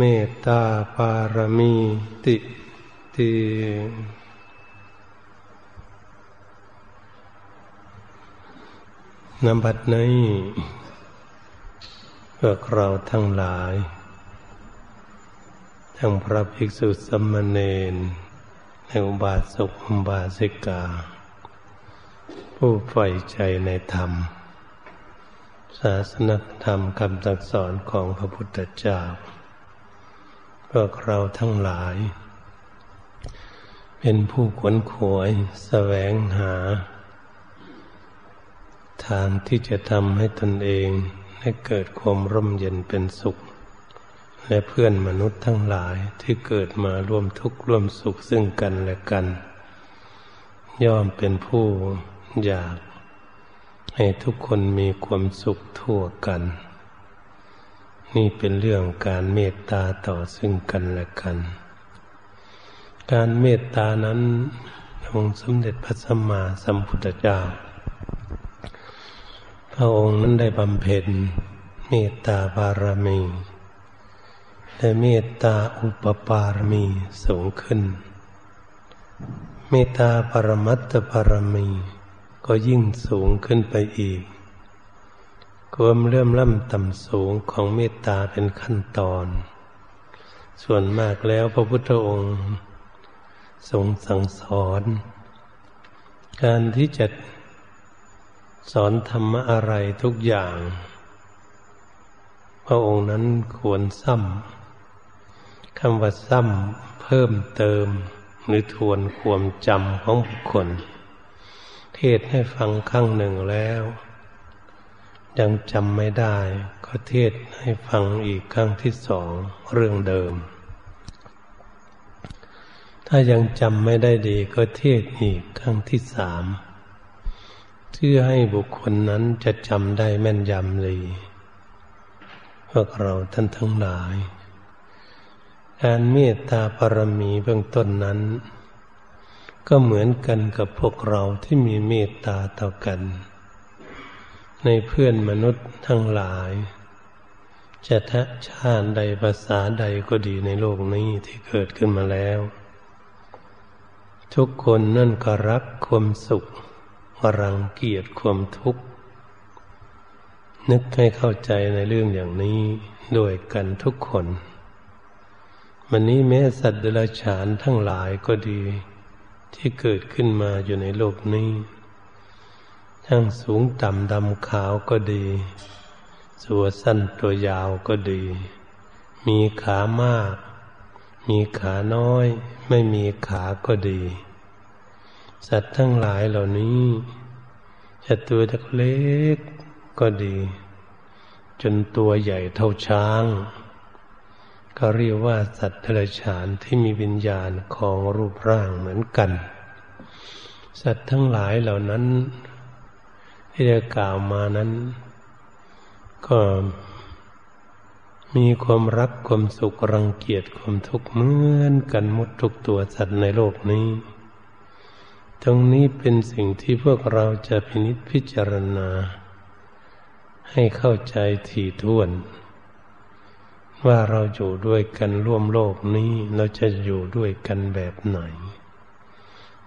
เมตตาปารมีติตินบัดนี้พวกเราทั้งหลาย ทั้งพระภิกษุสมณเณรในอุบาสกอุบาสิกา ผู้ใฝ่ใจในธรรม ศาสนธรรมคำตักสอนของพระพุทธเจ้า พวกเราทั้งหลาย เป็นผู้ขวนขวยแสวงหา ทางที่จะทำให้ตนเองให้เกิดความร่มเย็นเป็นสุข และเพื่อนมนุษย์ทั้งหลายที่เกิดมาร่วมทุกข์ร่วมสุขซึ่งกันและกัน ย่อมเป็นผู้อยาก ให้ทุกคนมีความสุขทั่วกัน นี่เป็นเรื่องการเมตตาต่อซึ่งกันและกัน การเมตตานั้นองค์สมเด็จพระสัมมาสัมพุทธเจ้า พระองค์นั้นได้บำเพ็ญเมตตาบารมีและเมตตาอุปปารมีสูงขึ้น เมตตาปรมัตถบารมีก็ยิ่งสูงขึ้นไปอีก ความเริ่มล่ำต่ำสูงของเมตตาเป็นขั้นตอน ส่วนมากแล้วพระพุทธองค์ทรงสั่งสอน การที่จะสอนธรรมะอะไรทุกอย่าง พระองค์นั้นควรซ้ำคำว่าซ้ำเพิ่มเติม หรือทวนความจำของบุคคล เทศให้ฟังครั้งหนึ่งแล้ว ยังจำไม่ได้ก็เทศให้ฟังอีกครั้งที่สองเรื่องเดิม ถ้ายังจำไม่ได้ดีก็เทศอีกครั้งที่สามเพื่อให้บุคคลนั้นจะจำได้แม่นยำเลยพวกเราท่านทั้งหลาย การเมตตาปรมีเบื้องต้นนั้น ก็เหมือนกันกับพวกเราที่มีเมตตาต่อกัน ในเพื่อนมนุษย์ทั้งหลายจะทะชาติใดภาษาใดก็ดีในโลกนี้ที่เกิดขึ้นมาแล้ว ทุกคนนั่นก็รักความสุขรังเกียจความทุกข์ นึกให้เข้าใจในเรื่องอย่างนี้ด้วยกันทุกคน วันนี้แม้สัตว์เดรัจฉานทั้งหลายก็ดี ที่เกิดขึ้นมาอยู่ในโลกนี้ ทั้งสูงต่ำดำขาวก็ดีสัวสั้นตัวยาวก็ดี มีขามาก มีขาน้อย ไม่มีขาก็ดี สัตว์ทั้งหลายเหล่านี้จะตัวเล็กก็ดี จนตัวใหญ่เท่าช้าง ก็เรียกว่าสัตว์ทรฉานที่มีวิญญาณของรูปร่างเหมือนกัน สัตว์ทั้งหลายเหล่านั้น ที่ได้กล่าวมานั้น ก็มีความรักความสุขรังเกียจความทุกข์เหมือนกันหมดทุกตัวสัตว์ในโลกนี้ ตรงนี้เป็นสิ่งที่พวกเราจะพินิจพิจารณา ให้เข้าใจถี่ถ้วน ว่าเราอยู่ด้วยกันร่วมโลกนี้เราจะอยู่ด้วยกันแบบไหน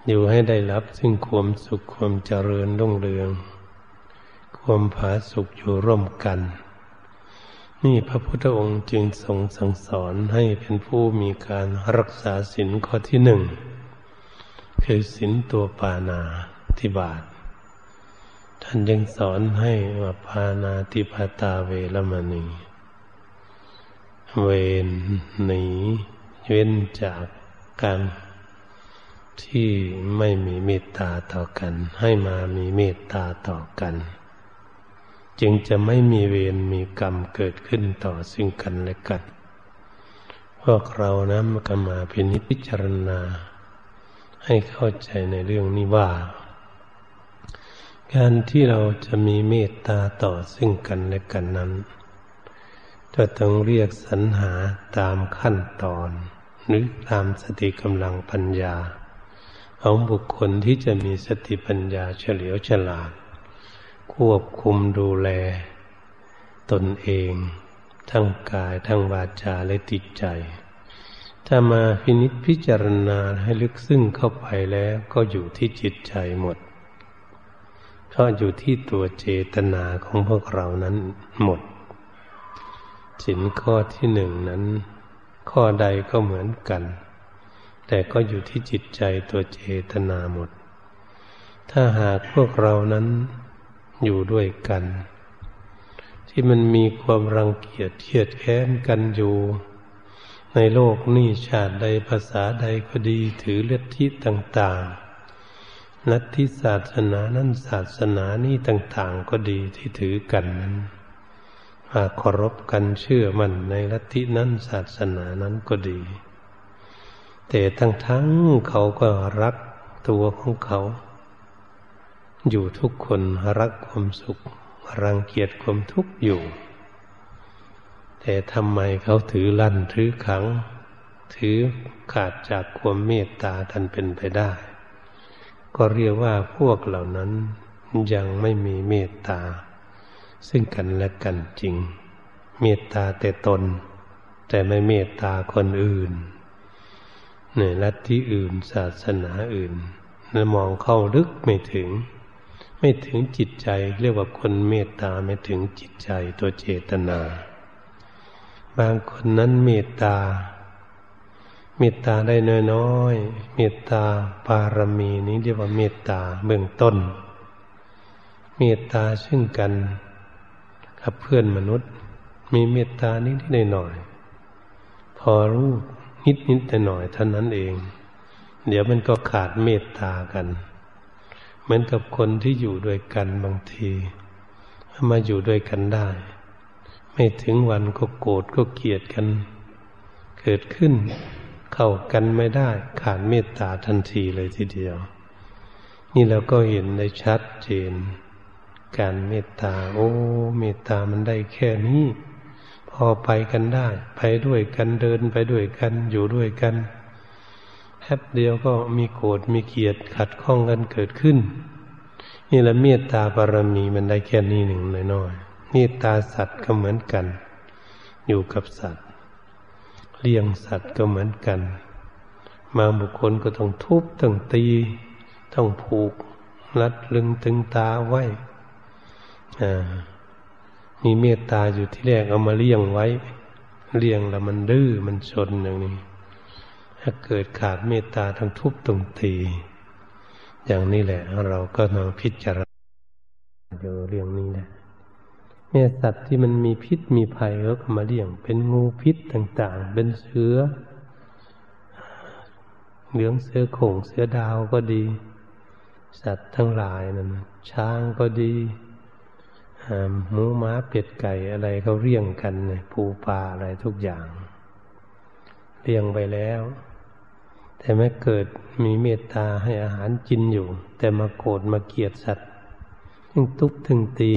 อยู่ให้ได้รับซึ่งความสุขความเจริญรุ่งเรือง ความผาสุกอยู่ร่วมกัน นี่พระพุทธองค์จึงทรงสั่งสอนให้เป็นผู้มีการรักษาศีลข้อที่หนึ่งคือศีลตัวปานาธิบาตท่านยังสอนให้ว่าปานาติปตาเวรมณี เวนหนีเว้นจากการที่ไม่มีเมตตาต่อกัน ให้มามีเมตตาต่อกัน จึงจะไม่มีเวรมีกรรมเกิดขึ้นต่อซึ่งกันและกัน พวกเรานะมันก็มาพินิจพิจารณา ให้เข้าใจในเรื่องนี้ว่า การที่เราจะมีเมตตาต่อซึ่งกันและกันนั้น จะต้องเรียกสรรหาตามขั้นตอนหรือตามสติกำลังปัญญา ของบุคคลที่จะมีสติปัญญาเฉลียวฉลาด ควบคุมดูแล ตนเอง ทั้งกายทั้งวาจาและจิตใจ ถ้ามาพินิจพิจารณาให้ลึกซึ้งเข้าไปแล้วก็อยู่ที่จิตใจหมดก็อยู่ที่ตัวเจตนาของพวกเรานั้นหมดสินข้อที่หนึ่งนั้น ข้อใดก็เหมือนกัน แต่ก็อยู่ที่จิตใจตัวเจตนาหมด ถ้าหากพวกเรานั้น อยู่ด้วยกัน ที่มันมีความรังเกียจเทียดแค้นกันอยู่ ในโลกนี้ชาติใดภาษาใดก็ดีถือเลที่ต่างๆนัตทิศาสนานั้นศาสนานี้ต่างๆ ก็ดีที่ถือกันนั้นหาเคารพกันเชื่อมั่นในลัทธินั้นศาสนานั้นก็ดี แต่ทั้งทั้งเขาก็รักตัวของเขา อยู่ทุกคนรักความสุข รังเกียจความทุกข์อยู่ แต่ทำไมเขาถือลั่นถือขัง ถือขาดจากความเมตตากันเป็นไปได้ ก็เรียกว่าพวกเหล่านั้นยังไม่มีเมตตา ซึ่งกันและกันจริง เมตตาแต่ตน แต่ไม่เมตตาคนอื่นในลัทธิอื่นศาสนาอื่นแล้วมองเข้าลึกไม่ถึง ไม่ถึงจิตใจเรียกว่าคนเมตตาไม่ถึงจิตใจตัวเจตนา บางคนนั้นเมตตา เมตตาได้น้อยๆเมตตาปารมีนี้เรียกว่าเมตตาเบื้องต้น เมตตาซึ่งกันกับเพื่อนมนุษย์ มีเมตตานิดนิดหน่อยพอรู้นิดนิดหน่อยเท่านั้นเอง เดี๋ยวมันก็ขาดเมตตากัน เหมือนกับคนที่อยู่ด้วยกันบางทีมาอยู่ด้วยกันได้ ไม่ถึงวันก็โกรธก็เกลียดกัน เกิดขึ้น เข้ากันไม่ได้ขาดเมตตาทันทีเลยทีเดียว นี่เราก็เห็นได้ชัดเจน การเมตตา โอ้ เมตตามันได้แค่นี้ พอไปกันได้ ไปด้วยกันเดินไปด้วยกันอยู่ด้วยกัน บเดียวก็มีโกรธมีเกลียดขัดข้องกันเกิดขึ้น นี่แหละเมตตาบารมีมันได้แค่นี้หนึ่งน้อยๆเมตตาสัตว์ก็เหมือนกัน อยู่กับสัตว์ เลี้ยงสัตว์ก็เหมือนกัน มาบุคคลก็ต้องทุบต้องตี ต้องผูกรัดลึงตึงตาไว้มีเมตตาอยู่ที่แรกเอามาเลี้ยงไว้ เลี้ยงแล้วมันดื้อมันชนอย่างนี้ ถ้าเกิดขาดเมตตาทั้งทุบตรงตี อย่างนี้แหละ เราก็มาพิจารณาเรื่องนี้แหละแม่สัตว์ที่มันมีพิษมีภัยเราก็มาเลี้ยง เป็นงูพิษต่าง ๆ เป็นเสือเหลืองเสือโข่งเสือดาวก็ดี สัตว์ทั้งหลายนั่นช้างก็ดีหมูม้าเป็ดไก่อะไรเขาเรียงกันเนี่ยปูปลาอะไรทุกอย่างเรียงไปแล้ว แต่ไม่เกิดมีเมตตาให้อาหารกินอยู่ แต่มาโกรธมาเกลียดสัตว์ถึงทุบถึงตี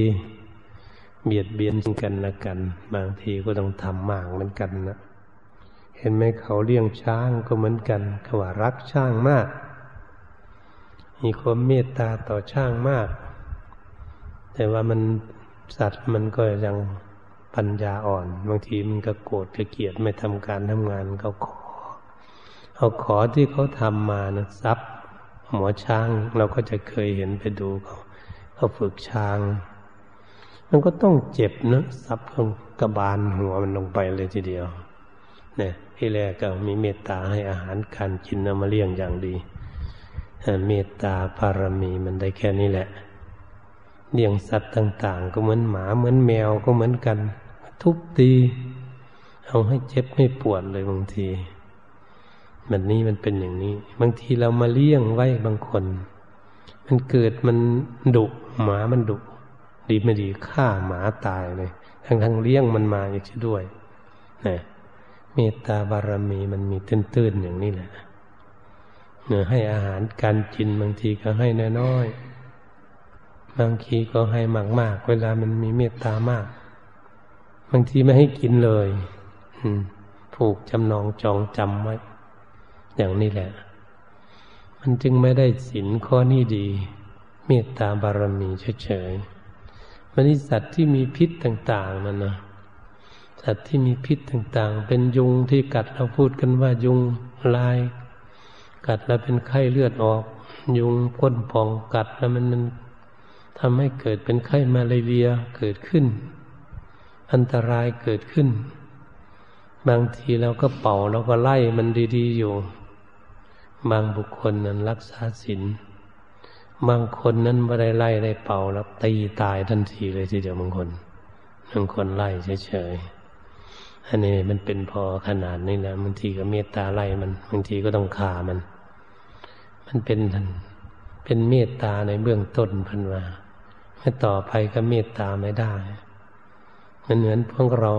เบียดเบียนกันละกัน บางทีก็ต้องทำหมากเหมือนกันนะเห็นไหมเขาเลี้ยงช้างก็เหมือนกันเขาว่ารักช้างมาก มีความเมตตาต่อช้างมาก แต่ว่ามันสัตว์มันก็ยังปัญญาอ่อน บางทีมันก็โกรธก็เกลียดไม่ทำการทำงานเขาขอ เอาขอที่เขาทำมานะทรัพย์หมอช้างเราก็จะเคยเห็นไปดูเขาเขาฝึกช้าง มันก็ต้องเจ็บนะซับของกระบาลหัวมันลงไปเลยทีเดียวเนี่ยที่แรกก็มีเมตตาให้อาหารการกินเอามาเลี้ยงอย่างดีเมตตาพารมีมันได้แค่นี้แหละเลี้ยงสัตว์ต่าง ๆ ก็เหมือนหมาเหมือนแมวก็เหมือนกัน ทุบตีเอาให้เจ็บไม่ปวดเลยบางที แบบนี้มันเป็นอย่างนี้ บางทีเรามาเลี้ยงไว้บางคน มันเกิดมันดุหมามันดุดีไม่ดีฆ่าหมาตายเลยทั้งทั้งเลี้ยงมันมาอย่างนี้ด้วยนะเมตตาบารมีมันมีตื้นๆอย่างนี้แหละเนื้อให้อาหารการกินบางทีก็ให้น้อยๆบางทีก็ให้มากๆ เวลามันมีเมตตามาก บางทีไม่ให้กินเลยผูกจำนองจองจำไว้ อย่างนี้แหละ มันจึงไม่ได้สินข้อนี้ดี เมตตาบารมีเฉยๆมันนี่สัตว์ที่มีพิษต่างๆนั่นนะสัตว์ที่มีพิษต่าง ๆ เป็นยุงที่กัดเราพูดกันว่ายุงลาย กัดแล้วเป็นไข้เลือดออก ยุงพ่นพองกัดแล้วมันมันทำให้เกิดเป็นไข้มาลาเรียเกิดขึ้น อันตรายเกิดขึ้น บางทีเราก็เป่าเราก็ไล่มันดี ๆ อยู่ บางบุคคลนั้นรักษาศีลบางคนนั้นไม่ได้ไล่ได้เป่าแล้วตีตายทันทีเลยทีเดียวบางคนบางคนไล่เฉยๆอันนี้มันเป็นพอขนาดนี้แล้วบางทีก็เมตตาไล่มันบางทีก็ต้องฆ่ามัน มันเป็นเป็นเมตตาในเบื้องต้นพันว่าเมื่อต่อไปก็เมตตาไม่ได้มันเหมือนพวกเรา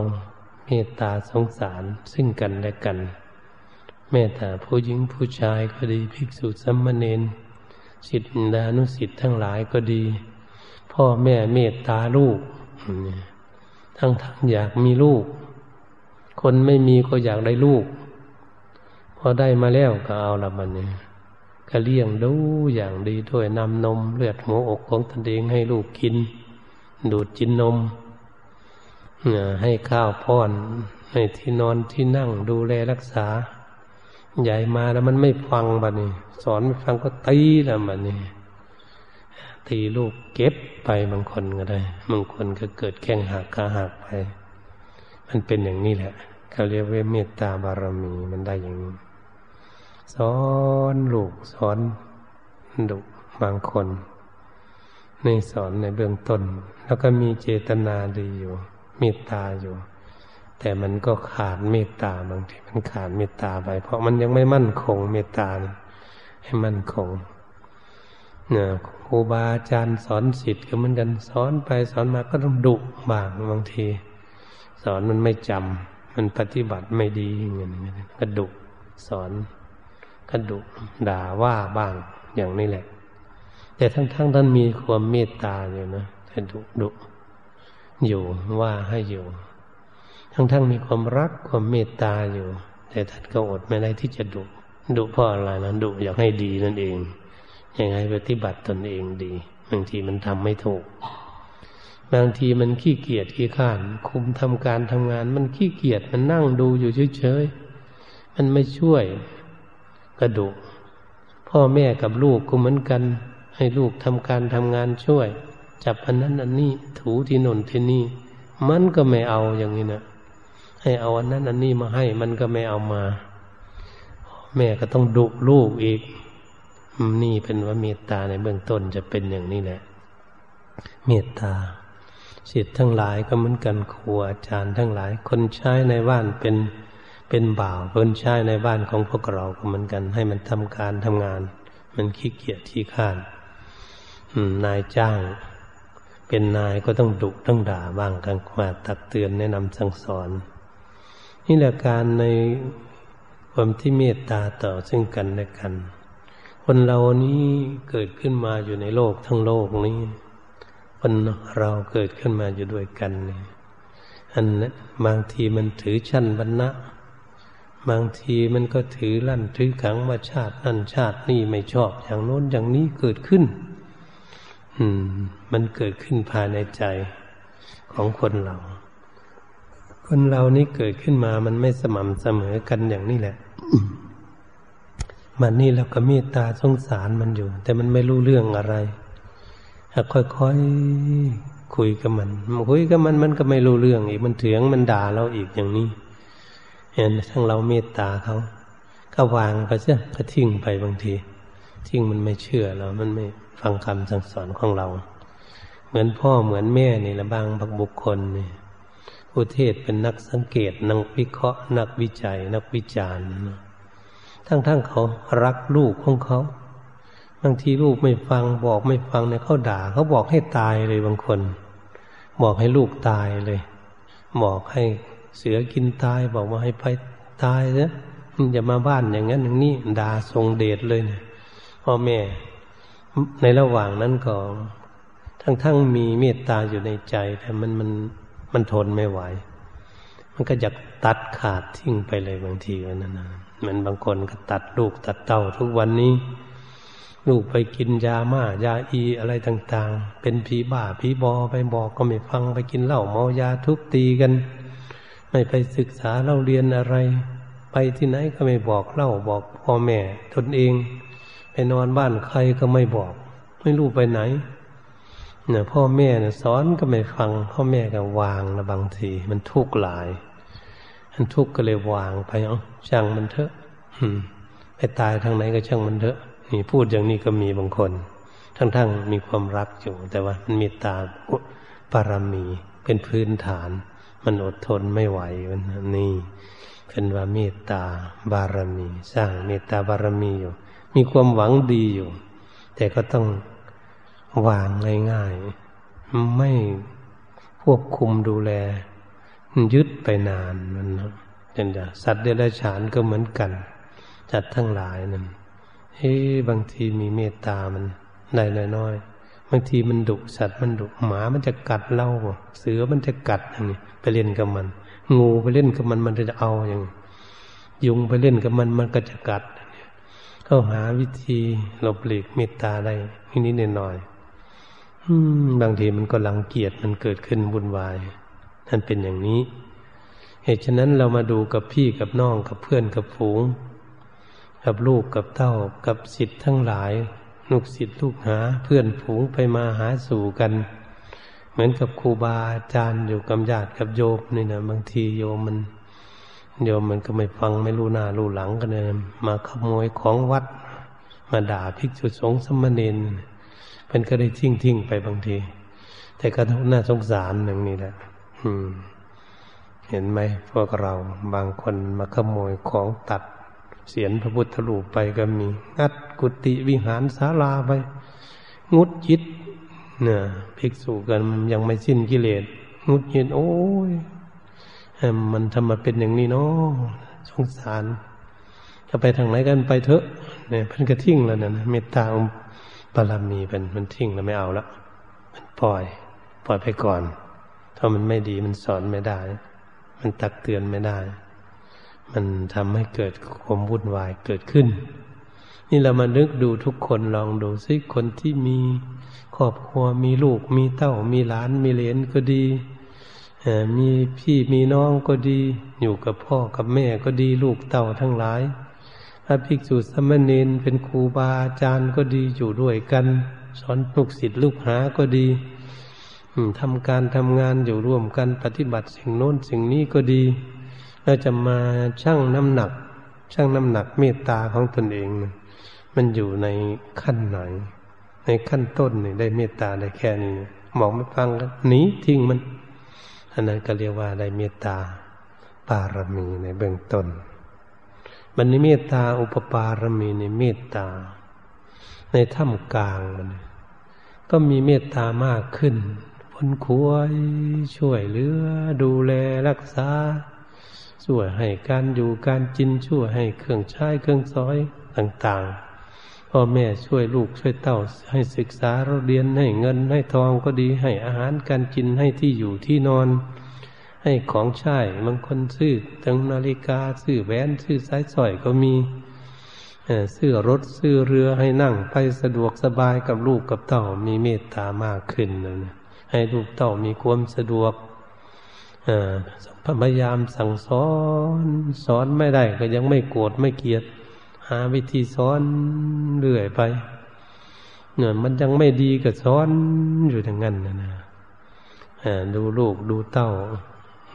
เมตตาสงสารซึ่งกันและกัน เมตตาผู้หญิงผู้ชายก็ดีภิกษุสัมมาเนนสิทธิดานุสิทธิ์ทั้งหลายก็ดี พ่อแม่เมตตาลูก ทั้งทั้งอยากมีลูก คนไม่มีก็อยากได้ลูก พอได้มาแล้วก็เอาละมันเนี่ยก็เลี้ยงดูอย่างดีด้วยนำนมเลือดหัวอกของตนเองให้ลูกกิน ดูดจินนมให้ข้าวป้อน ให้ที่นอนที่นั่งดูแลรักษา ใหญ่มาแล้วมันไม่ฟังบัดนี้ สอนไม่ฟังก็ตีแล้วบัดนี้ ตีลูกเก็บไปบางคนก็ได้ บางคนก็เกิดแข้งหักขาหักไป มันเป็นอย่างนี้แหละเขาเรียกว่าเมตตาบารมีมันได้อย่างนี้ สอนลูกสอนดุบางคนในสอนในเบื้องต้น แล้วก็มีเจตนาดีอยู่เมตตาอยู่ แต่มันก็ขาดเมตตาบางทีมันขาดเมตตาไป เพราะมันยังไม่มั่นคงเมตตาให้มั่นคงนี่ยครูบาอาจารย์สอนสิทธิ์ก็เหมือนกันสอนไปสอนมาก็ต้องดุบางบางที สอนมันไม่จำมันปฏิบัติไม่ดีอย่างนี้กระดุสอนกระดุด่าว่าบ้างอย่างนี้แหละ แต่ทั้งๆทท่านมีความเมตตาอยู่นะแต่ดุดุอยู่ว่าให้อยู่ ทั้งๆทมีความรักความเมตตาอยู่ แต่ท่านก็อดไม่ได้ที่จะดุดุพราะอะไรนะดุอยากให้ดีนั่นเองยังไงปฏิบัติตนเองดีบางทีมันทำไม่ถูก บางทีมันขี้เกียจขี้ข้าน คุมทำการทำงาน มันขี้เกียจมันนั่งดูอยู่เฉยๆมันไม่ช่วยกระดูกพ่อแม่กับลูกก็เหมือนกัน ให้ลูกทำการทำงานช่วย จับอันนั้นอันนี้ถูที่นนที่นี่ มันก็ไม่เอาอย่างนี้นะ ให้เอาอันนั้นอันนี้มาให้มันก็ไม่เอามา แม่ก็ต้องดุลูกอีก นี่เป็นว่าเมตตาในเบื้องต้นจะเป็นอย่างนี้แหละ เมตตาสิทธิ์ทั้งหลายก็เหมือนกันครูอาจารย์ทั้งหลาย คนใช้ในบ้านเป็นเป็นบ่าวคนใช้ในบ้านของพวกเราก็เหมือนกัน ให้มันทำการทำงาน มันขี้เกียจที่ข้านนายจ้าง เป็นนายก็ต้องดุต้องด่าบ้างกันมาตักเตือนแนะนำสั่งสอน นี่แหละการในความที่เมตตาต่อซึ่งกันและกัน คนเรานี้เกิดขึ้นมาอยู่ในโลกทั้งโลกนี้ คนเราเกิดขึ้นมาอยู่ด้วยกันเนี่ยอันนั้นบางทีมันถือชั้นบรรณะ บางทีมันก็ถือลั่นถือขังมาชาตินั่นชาตินี่ไม่ชอบอย่างโน้นอย่างนี้เกิดขึ้น อืม มันเกิดขึ้นภายในใจของคนเรา คนเรานี่เกิดขึ้นมามันไม่สม่ำเสมอกันอย่างนี้แหละ มันนี่เราก็เมตตาสงสารมันอยู่ แต่มันไม่รู้เรื่องอะไรค่อยๆคุยกับมันคุยกับมันมันก็ไม่รู้เรื่องอีก มันเถียงมันด่าเราอีกอย่างนี้เห็นทั้งเราเมตตาเขา ก็วางไปเสียก็ทิ้งไปบางทีทิ้งมันไม่เชื่อเรามันไม่ฟังคำสั่งสอนของเรา เหมือนพ่อเหมือนแม่นี่ละบางบุคคลนี่ ผู้เทศเป็นนักสังเกต นักวิเคราะห์ นักวิจัย นักวิจารณ์ทั้งๆเขารักลูกของเขาบางทีลูกไม่ฟังบอกไม่ฟังเนี่ยเขาด่าเขาบอกให้ตายเลยบางคน บอกให้ลูกตายเลย บอกให้เสือกินตายบอกว่าให้ไปตายนะอย่ามาบ้านอย่างนั้นอย่างนี้ด่าทรงเดชเลยนะพ่อแม่ ในระหว่างนั้นก็ ทั้งทั้งมีเมตตาอยู่ในใจแต่มันมัน มันทนไม่ไหว มันก็อยากตัดขาดทิ้งไปเลยบางทีวันนั้นนะมันบางคนก็ตัดลูกตัดเต้าทุกวันนี้ ลูกไปกินยาม่ายาอีอะไรต่าง ๆ เป็นผีบ้าผีบอไปบอกก็ไม่ฟังไปกินเหล้าเมายาทุบตีกัน ไม่ไปศึกษาเล่าเรียนอะไร ไปที่ไหนก็ไม่บอกเล่าบอกพ่อแม่ตนเอง ไปนอนบ้านใครก็ไม่บอก ไม่รู้ไปไหน เนี่ยพ่อแม่เนี่ยสอนก็ไม่ฟัง พ่อแม่ก็วางนะบางที มันทุกข์หลายมันทุกข์ก็เลยวางไปเอาช่างมันเถอะไปตายทางไหนก็ช่างมันเถอะนี่พูดอย่างนี้ก็มีบางคน ทั้งๆมีความรักอยู่ แต่ว่ามันมีตาปารมีเป็นพื้นฐาน มันอดทนไม่ไหวมันนี่เป็นว่าเมตตาบารมี สร้างเมตตาบารมีอยู่ มีความหวังดีอยู่ แต่ก็ต้อง วางง่ายๆไม่ควบคุมดูแล ยึดไปนานมันเห็นจ้ะสัตว์เดรัจฉานก็เหมือนกันจัดทั้งหลายนั่นเฮ้บางทีมีเมตตามันได้น้อยๆบางทีมันดุสัตว์มันดุหมามันจะกัดเล่าเสือมันจะกัดอย่างนี้ไปเล่นกับมัน งูไปเล่นกับมันมันจะเอาอย่างยุงไปเล่นกับมันมันก็จะกัดเข้าหาวิธีหลบหลีกเมตตาได้นิดๆหน่อยๆ บางทีมันก็ลังเกียจมันเกิดขึ้นวุ่นวายนั่นเป็นอย่างนี้ เหตุฉะนั้นเรามาดูกับพี่กับน้องกับเพื่อนกับฝูง กับลูกกับเต้ากับสิทธิ์ทั้งหลายลูกศิษย์ลูกหาเพื่อนฝูงไปมาหาสู่กัน เหมือนกับครูบาอาจารย์อยู่กับญาติกับโยมนี่นะบางทีโยมมันโยมมันก็ไม่ฟังไม่รู้หน้ารู้หลังกันเลยมาขโมยของวัด มาด่าภิกษุสงฆ์สมณีน เป็นก็ได้ทิ้งทิ้งไปบางที แต่ก็น่าสงสารอย่างนี้แหละเห็นไหมพวกเราบางคนมาขโมยของตัดเสียนพระพุทธรูปไปก็มี งัดกุฏิวิหารศาลาไป งุดยิดเนี่ยภิกษุกันยังไม่สิ้นกิเลสงุดยิดโอ้ยมันทำมาเป็นอย่างนี้เนาะสงสารจะไปทางไหนกันไปเถอะเนี่ยพิ่นก็ทิ้งแล้วนะเมตตาอ บารมีเป็นมันทิ้งแล้วไม่เอาละมันปล่อย ปล่อยไปก่อน ถ้ามันไม่ดีมันสอนไม่ได้ มันตักเตือนไม่ได้ มันทำให้เกิดความวุ่นวายเกิดขึ้น นี่เรามานึกดูทุกคนลองดูซิคนที่มีครอบครัวมีลูก มีเต้า มีหลาน มีเหลนก็ดีมีพี่มีน้องก็ดี อยู่กับพ่อกับแม่ก็ดีลูกเต้าทั้งหลาย พระภิกษุสมณีนเป็นครูบาอาจารย์ก็ดีอยู่ด้วยกัน สอนลูกศิษย์ลูกหาก็ดีทำการทำงานอยู่ร่วมกันปฏิบัติสิ่งโน้นสิ่งนี้ก็ดีเราจะมาชั่งน้ำหนักชั่งน้ำหนักเมตตาของตนเองมันอยู่ในขั้นไหน ในขั้นต้นนี่ได้เมตตาได้แค่นี้บอกไม่ฟังก็หนีทิ้งมันอันนั้นก็เรียกว่าได้เมตตาปารมีในเบื้องต้น มันในเมตตาอุปปารมีในเมตตา ในถ้ำกลางมัน ก็มีเมตตามากขึ้นพนควยช่วยเหลือ ดูแลรักษา ช่วยให้การอยู่การกินช่วยให้เครื่องใช้เครื่องซอยต่างๆพ่อแม่ช่วยลูกช่วยเต้า ให้ศึกษาเราเรียนให้เงินให้ทองก็ดีให้อาหารการกินให้ที่อยู่ที่นอน ให้ของใช้บางคนซื้อตั้งนาฬิกาซื้อแหวนซื้อสายสร้อยก็มีซื้อรถซื้อเรือให้นั่งไปสะดวกสบายกับลูกกับเต้ามีเมตตามากขึ้นนะให้ลูกเต้ามีความสะดวกพยายามสั่งสอนสอนไม่ได้ก็ยังไม่โกรธไม่เกลียด หาวิธีสอนเรื่อยไปเนี่ยมันยังไม่ดีก็สอนอยู่อย่างนั้นนะนะดูลูกดูเต้า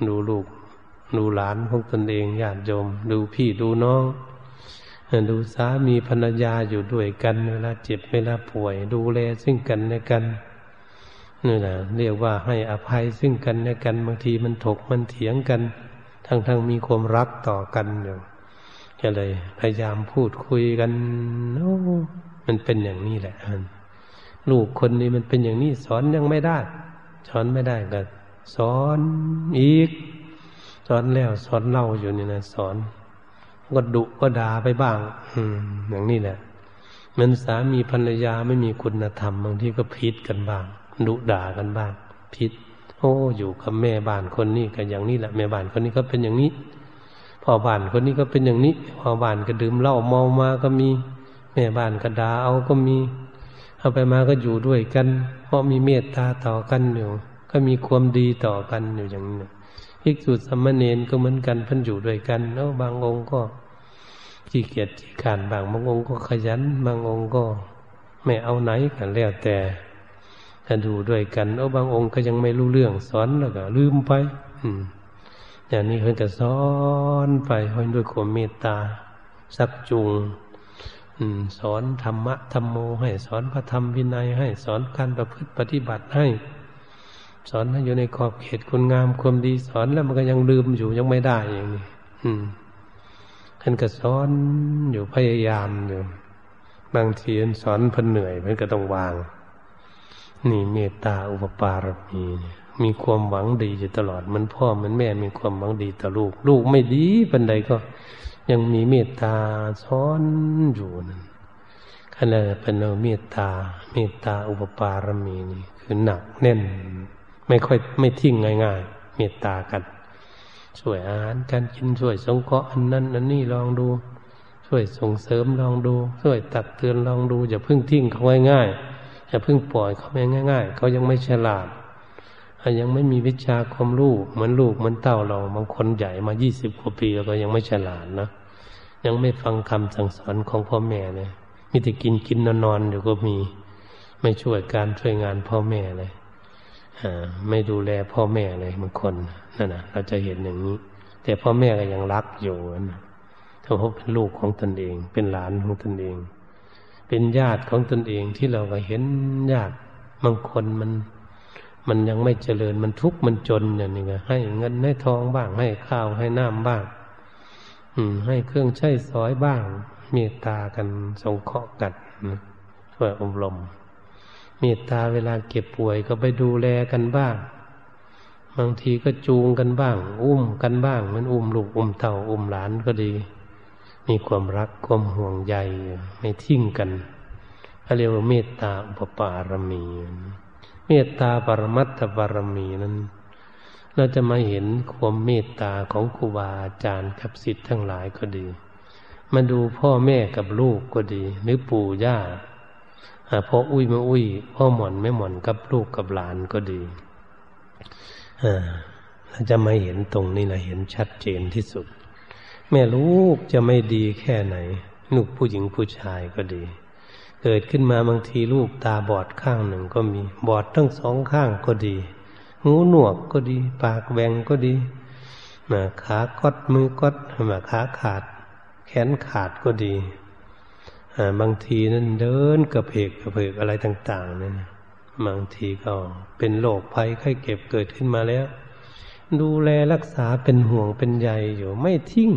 ดูลูก ดูหลานของตนเองญาติโยม ดูพี่ดูน้องดูสามีภรรยาอยู่ด้วยกัน เวลาเจ็บเวลาป่วย ดูแลซึ่งกันและกันนี่แหละเรียกว่าให้อภัยซึ่งกันและกันบางทีมันถกมันเถียงกัน ทั้งทั้งมีความรักต่อกันอยู่ก็เลยพยายามพูดคุยกันโอ้มันเป็นอย่างนี้แหละลูกคนนี้มันเป็นอย่างนี้สอนยังไม่ได้สอนไม่ได้ก็ สอนอีก สอนแล้วสอนเล่าอยู่นี่นะสอน ก็ดุก็ด่าไปบ้าง อืมอย่างนี้แหละมันสามีภรรยาไม่มีคุณธรรมบางทีก็พิษกันบ้างดุด่ากันบ้าง พิษโอ้อยู่กับแม่บ้านคนนี้กันอย่างนี้แหละแม่บ้านคนนี้ก็เป็นอย่างนี้พ่อบ้านคนนี้ก็เป็นอย่างนี้พ่อบ้านก็ดื่มเหล้าเมามาก็มี แม่บ้านก็ด่าเอาก็มีเอาไปมาก็อยู่ด้วยกัน เพราะมีเมตตาต่อกันอยู่ ก็มีความดีต่อกันอยู่อย่างนี้ภิกษุสมณเณรก็เหมือนกันพันอยู่ด้วยกันแล้วบางองค์ก็ขี้เกียจขี้ขานบางบางองค์ก็ขยัน บางองค์ก็ไม่เอาไหนกันแล้วแต่ถ้าดูด้วยกัน เอาบางองค์ก็ยังไม่รู้เรื่อง สอนแล้วก็ลืมไป อืมอย่างนี้เพิ่นก็สอนไปเพิ่นด้วยความเมตตาสักจูงสอนธรรมะธรรมโมให้สอนพระธรรมวินัยให้สอนการประพฤติปฏิบัติให้ สอนให้อยู่ในขอบเขตคุณงามความดีสอนแล้วมันก็ยังลืมอยู่ยังไม่ได้อย่างนี้อืมท่านก็สอนอยู่พยายามอยู่บางทีสอนเพิ่นเหนื่อยเพิ่นก็ต้องวาง นี่เมตตาอุปปารมีมีความหวังดีอยู่ตลอด มันพ่อมันแม่มีความหวังดีต่อลูก ลูกไม่ดีปันใดก็ ยังมีเมตตาซ้อนอยู่นั่นขณะเป็นเราเมตตา เมตตาอุปปารมีนี่คือหนักแน่น ไม่ค่อยไม่ทิ้งง่ายๆ เมตตากันช่วยอาหารการกินช่วยสงเคราะห์อันนั้นอันนี้ลองดูช่วยส่งเสริมลองดูช่วยตักเตือนลองดูอย่าเพิ่งทิ้งเขาง่ายๆอย่าเพิ่งปล่อยเขาง่าย ๆ เขายังไม่ฉลาดยังไม่มีวิชาความรู้เหมือนลูกเหมือนเต้าเราบางคนใหญ่มายี่สิบกว่าปีแล้วก็ยังไม่ฉลาดนะยังไม่ฟังคำสั่งสอนของพ่อแม่เลยมีแต่กินกินนอนนอนอยู่ก็มี ไม่ช่วยการช่วยงานพ่อแม่เลย ไม่ดูแลพ่อแม่เลยบางคนนั่นนะเราจะเห็นอย่างนี้ แต่พ่อแม่ก็ยังรักอยู่นะถ้าเขาเป็นลูกของตนเอง เป็นหลานของตนเอง เป็นญาติของตนเองที่เราก็เห็นญาติบางคนมันมันยังไม่เจริญมันทุกข์มันจนอย่างนี้ไงให้เงินให้ทองบ้าง ให้ข้าวให้น้ำบ้าง อืม ให้เครื่องใช้สอยบ้าง เมตตากันสงเคราะห์กันช่วยอบรม เมตตาเวลาเก็บป่วยก็ไปดูแลกันบ้าง บางทีก็จูงกันบ้าง อุ้มกันบ้าง มันอุ้มลูกอุ้มเต่าอุ้มหลานก็ดี มีความรักความห่วงใยไม่ทิ้งกันเขาเรียกว่าเมตตาอุปปารมี เมตตาปรมัตถบารมีนั้น เราจะมาเห็นความเมตตาของครูบาอาจารย์กับสิทธิ์ทั้งหลายก็ดี มาดูพ่อแม่กับลูกก็ดี หรือปู่ย่า พ่ออุ้ยมาอุ้ย พ่อหม่อนไม่หม่อนกับลูกกับหลานก็ดีเราจะมาเห็นตรงนี้นะเห็นชัดเจนที่สุด แม่ลูกจะไม่ดีแค่ไหนลูกผู้หญิงผู้ชายก็ดี เกิดขึ้นมาบางทีลูกตาบอดข้างหนึ่งก็มี บอดทั้งสองข้างก็ดี หูหนวกก็ดี ปากแหวงก็ดีขากดมือกดมาขาขาด แขนขาดก็ดี บางทีนั้นเดินกระเพกกระเพกอะไรต่างๆเนี่ยบางทีก็เป็นโรคภัยไข้เก็บเกิดขึ้นมาแล้ว ดูแลรักษาเป็นห่วงเป็นใยอยู่ไม่ทิ้ง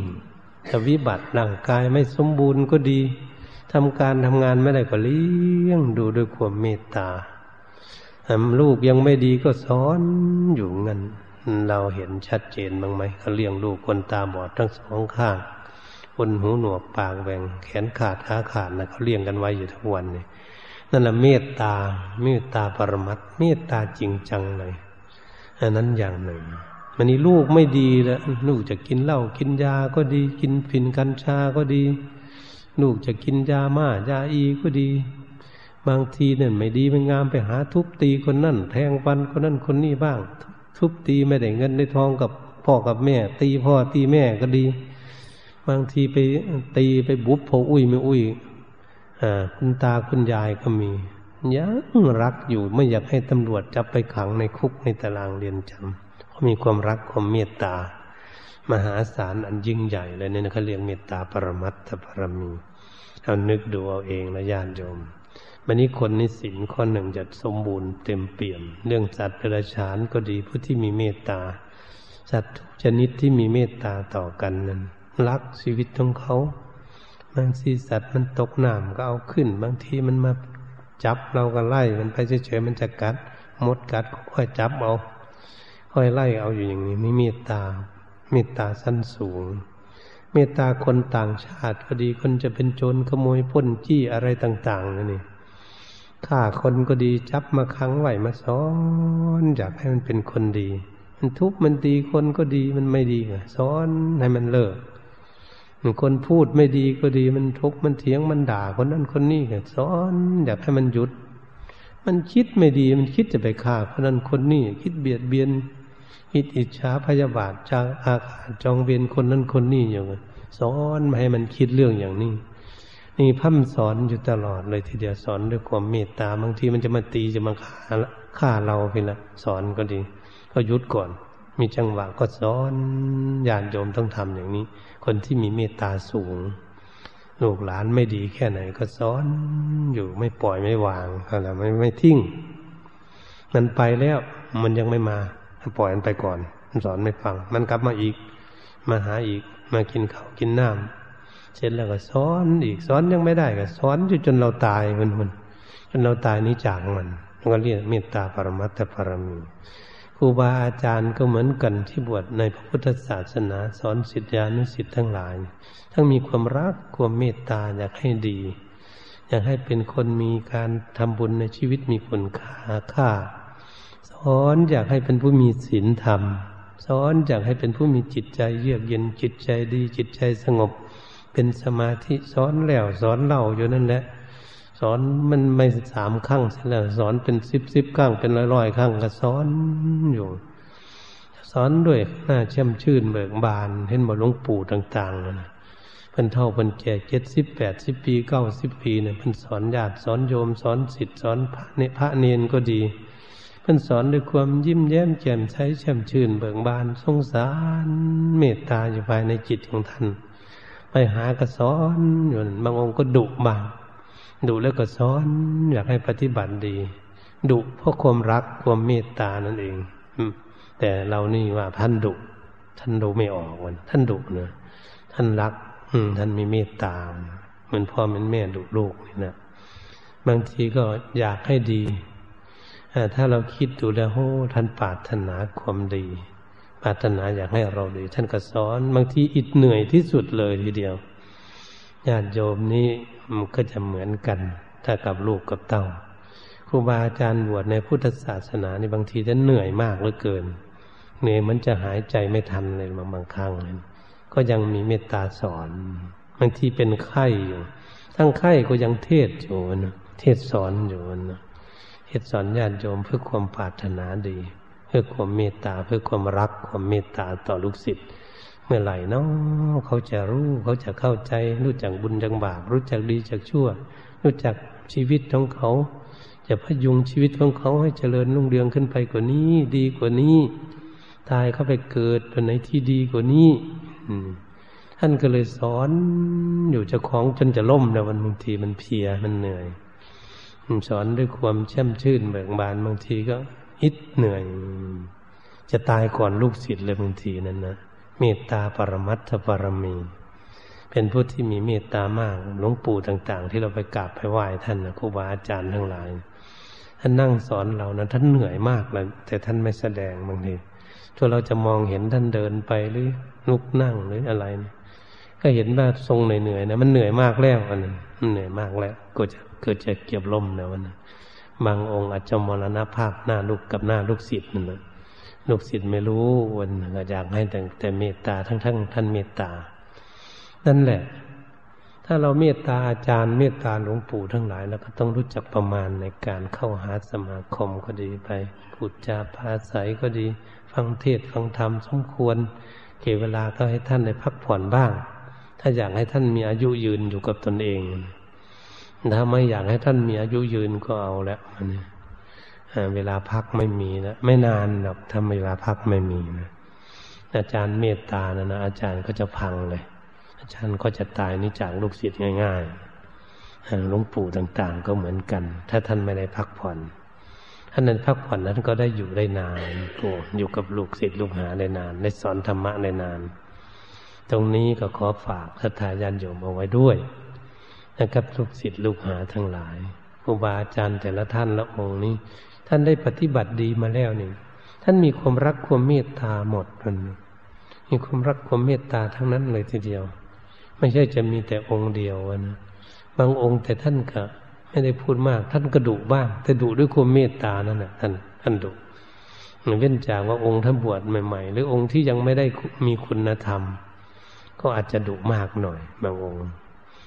แต่วิบัติร่างกายไม่สมบูรณ์ก็ดีทำการทำงานไม่ได้ก็เลี้ยงดูด้วยความเมตตาลูกยังไม่ดีก็สอนอยู่เงินเราเห็นชัดเจนบ้างไหมเขาเลี้ยงลูกคนตาบอดทั้งสองข้าง คนหูหนวกปากแหว่งแขนขาดขาขาดนะเขาเลี้ยงกันไว้อยู่ทุกวันเนี่ยนั่นแหละเมตตาเมตตาปรมัตเมตตาจริงจังเลยอันนั้นอย่างหนึ่งมันนี้ลูกไม่ดีแล้วลูกจะกินเหล้ากินยาก็ดี กินฝิ่นกัญชาก็ดี ลูกจะกินยาม่ายาอีก็ดี บางทีเนี่ยไม่ดีไม่งามไปหาทุบตีคนนั่นแทงฟันคนนั่นคนนี้บ้าง ทุบตีไม่ได้เงินในทองกับพ่อกับแม่ ตีพ่อตีแม่ก็ดี บางทีไปตีไปบุบโผอุ้ยไม่อุ้ยอ่าคุณตาคุณยายก็มียังรักอยู่ไม่อยากให้ตำรวจจับไปขังในคุกในตารางเรียนจำเพรามีความรักความเมตตา มหาศาลอันยิ่งใหญ่เลยเนี่ยเขาเรียกเมตตาปรมัตถปรมีเอานึกดูเอาเองนะญาติโยมวันนี้คนนิสินข้อหนึ่งจะสมบูรณ์เต็มเปี่ยม เรื่องสัตว์เดรัจฉานก็ดีผู้ที่มีเมตตาสัตว์ชนิดที่มีเมตตาต่อกันนั้น รักชีวิตของเขาบางทีสัตว์มันตกน้ำก็เอาขึ้น บางทีมันมาจับเราก็ไล่มันไปเฉยๆมันจะกัดมดกัดก็ค่อยจับเอา ค่อยไล่เอาอยู่อย่างนี้ไม่เมตตาเมตตาสั้นสูง เมตตาคนต่างชาติก็ดีคนจะเป็นโจรขโมยพ้นจี้อะไรต่างๆนั่นนี่ฆ่าคนก็ดีจับมาขังไว้มาสอนอยากให้มันเป็นคนดี มันทุบมันตีคนก็ดีมันไม่ดีสอนให้มันเลิก คนพูดไม่ดีก็ดีมันทุบมันเถียงมันด่าคนนั้นคนนี้สอนอยากให้มันหยุด มันคิดไม่ดีมันคิดจะไปฆ่าคนนั้นคนนี้คิดเบียดเบียน คิดอิจฉาพยาบาทจางอาฆาตจองเวียนคนนั้นคนนี้อย่างสอนไม่ให้มันคิดเรื่องอย่างนี้ นี่พัฒสอนอยู่ตลอดเลยทีเดียวสอนด้วยความเมตตาบางทีมันจะมาตีจะมาฆ่าฆ่าเราไปละสอนก็ดี ก็หยุดก่อน มีจังหวะก็สอนญาติโยมต้องทำอย่างนี้ คนที่มีเมตตาสูง ลูกหลานไม่ดีแค่ไหนก็สอนอยู่ไม่ปล่อยไม่วางอะไรไม่ไม่ทิ้งมันไปแล้วมันยังไม่มาปล่อยมันไปก่อน มันสอนไม่ฟัง มันกลับมาอีก มาหาอีก มากินข้าวกินน้ำเสร็จแล้วก็สอนอีกสอนยังไม่ได้ก็สอนอยู่จนเราตายมันมันจนเราตายนี้จากมันก็เรียกเมตตาปรมัตถปรมี รูบาอาจารย์ก็เหมือนกันที่บวชในพระพุทธศาสนาสอนสิทธิานุสิทธิ์ทั้งหลาย ทั้งมีความรักความเมตตาอยากให้ดี อยากให้เป็นคนมีการทำบุญในชีวิตมีคุณค่าค่า สอนอยากให้เป็นผู้มีศีลธรรม สอนอยากให้เป็นผู้มีจิตใจเยือกเย็นจิตใจดีจิตใจสงบ เป็นสมาธิสอนแล้วสอนเล่าอยู่นั่นแหละ สอนมันไม่สามครั้งเสร็จแล้วสอนเป็นสิบสิบครั้งเป็นร้อยร้อยครั้งก็สอนอยู่ สอนด้วยหน้าเชื่มชื่นเบิกบานเห็นบ่หลวงปู่ต่างๆนะเพิ่นเท่าเพิ่นแก่เจ็ดสิบแปดสิบปีเก้าสิบปีเนี่ยเพิ่นสอนญาติสอนโยมสอนสิทธิ์สอนพระเนพระเนนก็ดีเพิ่นสอนด้วยความยิ้มแย้มแจ่มใสแช่มชื่นเบิกบานสงสารเมตตาอยู่ภายในจิตของท่าน ไปหากระสอนอยู่บางองค์ก็ดุบาง ดุแล้วก็สอนอยากให้ปฏิบัติดีดุเพราะความรักความเมตตานั่นเองแต่เรานี่ว่าท่านดุท่านดูไม่ออกวันท่านดุเนะท่านรักท่านมีเมตตาเหมือนพ่อเหมือนแม่ดุลูกนี่นะบางทีก็อยากให้ดีถ้าเราคิดดูแล้วโอ้ท่านปรารถนาความดีปรารถนาอยากให้เราดี ท่านก็สอน บางทีอิดเหนื่อยที่สุดเลยทีเดียวญาติโยมนี่ มันก็จะเหมือนกัน ถ้ากับลูกกับเต้าครูบาอาจารย์บวชในพุทธศาสนาในบางทีจะเหนื่อยมากเหลือเกินเหนื่อยมันจะหายใจไม่ทันเลยบางบางครั้งก็ยังมีเมตตาสอนบางทีเป็นไข้อยู่ ทั้งไข้ก็ยังเทศอยู่นะเทศสอนอยู่นะเฮ็ดสอนญาติโยมเพื่อความปรารถนาดี เพื่อความเมตตาเพื่อความรักความเมตตาต่อลูกศิษย์ มื่อไหร่นาะเขาจะรู้เขาจะเข้าใจ รู้จักบุญจังบาปรู้จักดีจักชั่ว รู้จักชีวิตของเขา จะพยุงชีวิตของเขาให้เจริญรุ่งเรืองขึ้นไปกว่านี้ ดีกว่านี้ ตายเข้าไปเกิดตัวไหนที่ดีกว่านี้ท่านก็เลยสอนอยู่จะคล้องจนจะล่มแล้ววันบางทีมันเพียมันเหนื่อยสอนด้วยความแช่มชื่นเบิกบานบางทีก็ฮิตเหนื่อย จะตายก่อนลูกศิษย์เลยบางทีนั้นนะ เมตตาปรมัตถปรมี เป็นผู้ที่มีเมตตามากหลวงปู่ต่าง ๆ ที่เราไปกราบไปไหว้ท่านนะครูบาอาจารย์ทั้งหลายท่านนั่งสอนเรานะท่านเหนื่อยมากเลยแต่ท่านไม่แสดงบางทีถ้าเราจะมองเห็นท่านเดินไปหรือลุกนั่งหรืออะไรนะก็เห็นว่าทรงเหนื่อยๆนะมันเหนื่อยมากแล้วอันนั้นมันเหนื่อยมากแล้วก็จะเกิดจะเก็บลมนะวันนั้นบางองค์อาจจะมรณภาพหน้าลูกกับหน้าลูกศิษย์นั่นนะ ลูกศิษย์ไม่รู้วันก็อยากให้แต่แต่เมตตาทั้งทั้งท่านเมตตา นั่นแหละ ถ้าเราเมตตาอาจารย์เมตตาหลวงปู่ทั้งหลายแล้วก็ต้องรู้จักประมาณในการเข้าหาสมาคมก็ดีไปพูดจาภาษาก็ดี ฟังเทศฟังธรรมสมควรเก็บเวลาก็ให้ท่านได้พักผ่อนบ้าง ถ้าอยากให้ท่านมีอายุยืนอยู่กับตนเอง ถ้าไม่อยากให้ท่านมีอายุยืนก็เอาแล้วมันเเวลาพักไม่มีนะไม่นานหรอกถ้าเวลาพักไม่มีนะอาจารย์เมตตานะนะอาจารย์ก็จะพังเลย อาจารย์ก็จะตายนี่จากลูกศิษย์ง่ายๆหลวงปู่ต่างๆ ก็เหมือนกัน ถ้าท่านไม่ได้พักผ่อนท่านนั้นพักผ่อนนั้นก็ได้อยู่ได้นานโอ้อยู่กับลูกศิษย์ลูกหาได้นานได้สอนธรรมะได้นาน ตรงนี้ก็ขอฝากศรัทาญาณโยมเอาไว้ด้วยนะครับลูกศิษย์ลูกหาทั้งหลายครูบาอาจารย์แต่ละท่านละองค์นี้ ท่านได้ปฏิบัติดีมาแล้วนี่ท่านมีความรักความเมตตาหมดมันมีความรักความเมตตาทั้งนั้นเลยทีเดียว ไม่ใช่จะมีแต่องค์เดียวนะบางองค์แต่ท่านก็ไม่ได้พูดมาก ท่านก็ดุบ้าง แต่ดุด้วยความเมตตานั่นแหละท่านท่านดุเว้นจากว่าองค์ท่านบวชใหม่ ๆ หรือองค์ที่ยังไม่ได้มีคุณธรรม ก็อาจจะดุมากหน่อยบางองค์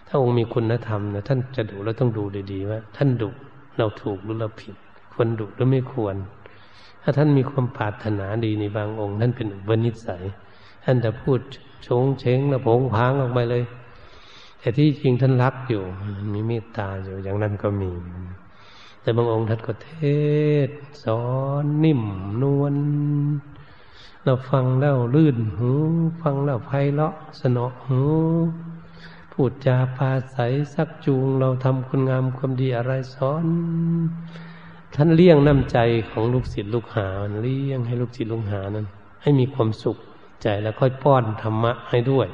ถ้าองค์มีคุณธรรมนะท่านจะดุแล้วต้องดูดีๆว่า ท่านดุเราถูกหรือเราผิด ควรดุหรือไม่ควร ถ้าท่านมีความปรารถนาดีในบางองค์ท่านเป็นอุปนิสัย ท่านจะพูดชงเชงแล้วผงพางออกไปเลย แต่ที่จริงท่านรักอยู่ มีเมตตาอยู่อย่างนั้นก็มี แต่บางองค์ท่านก็เทศสอนนิ่มนวลเราฟังแล้วลื่นหู ฟังแล้วไพเราะสนอหูพูดจาปาใสสักจูงเราทำคุณงามความดีอะไรสอน ท่านเลี้ยงน้ำใจของลูกศิษย์ลูกหาเลี้ยงให้ลูกศิษย์ลูกหานั้น ให้มีความสุขใจแล้วค่อยป้อนธรรมะให้ด้วย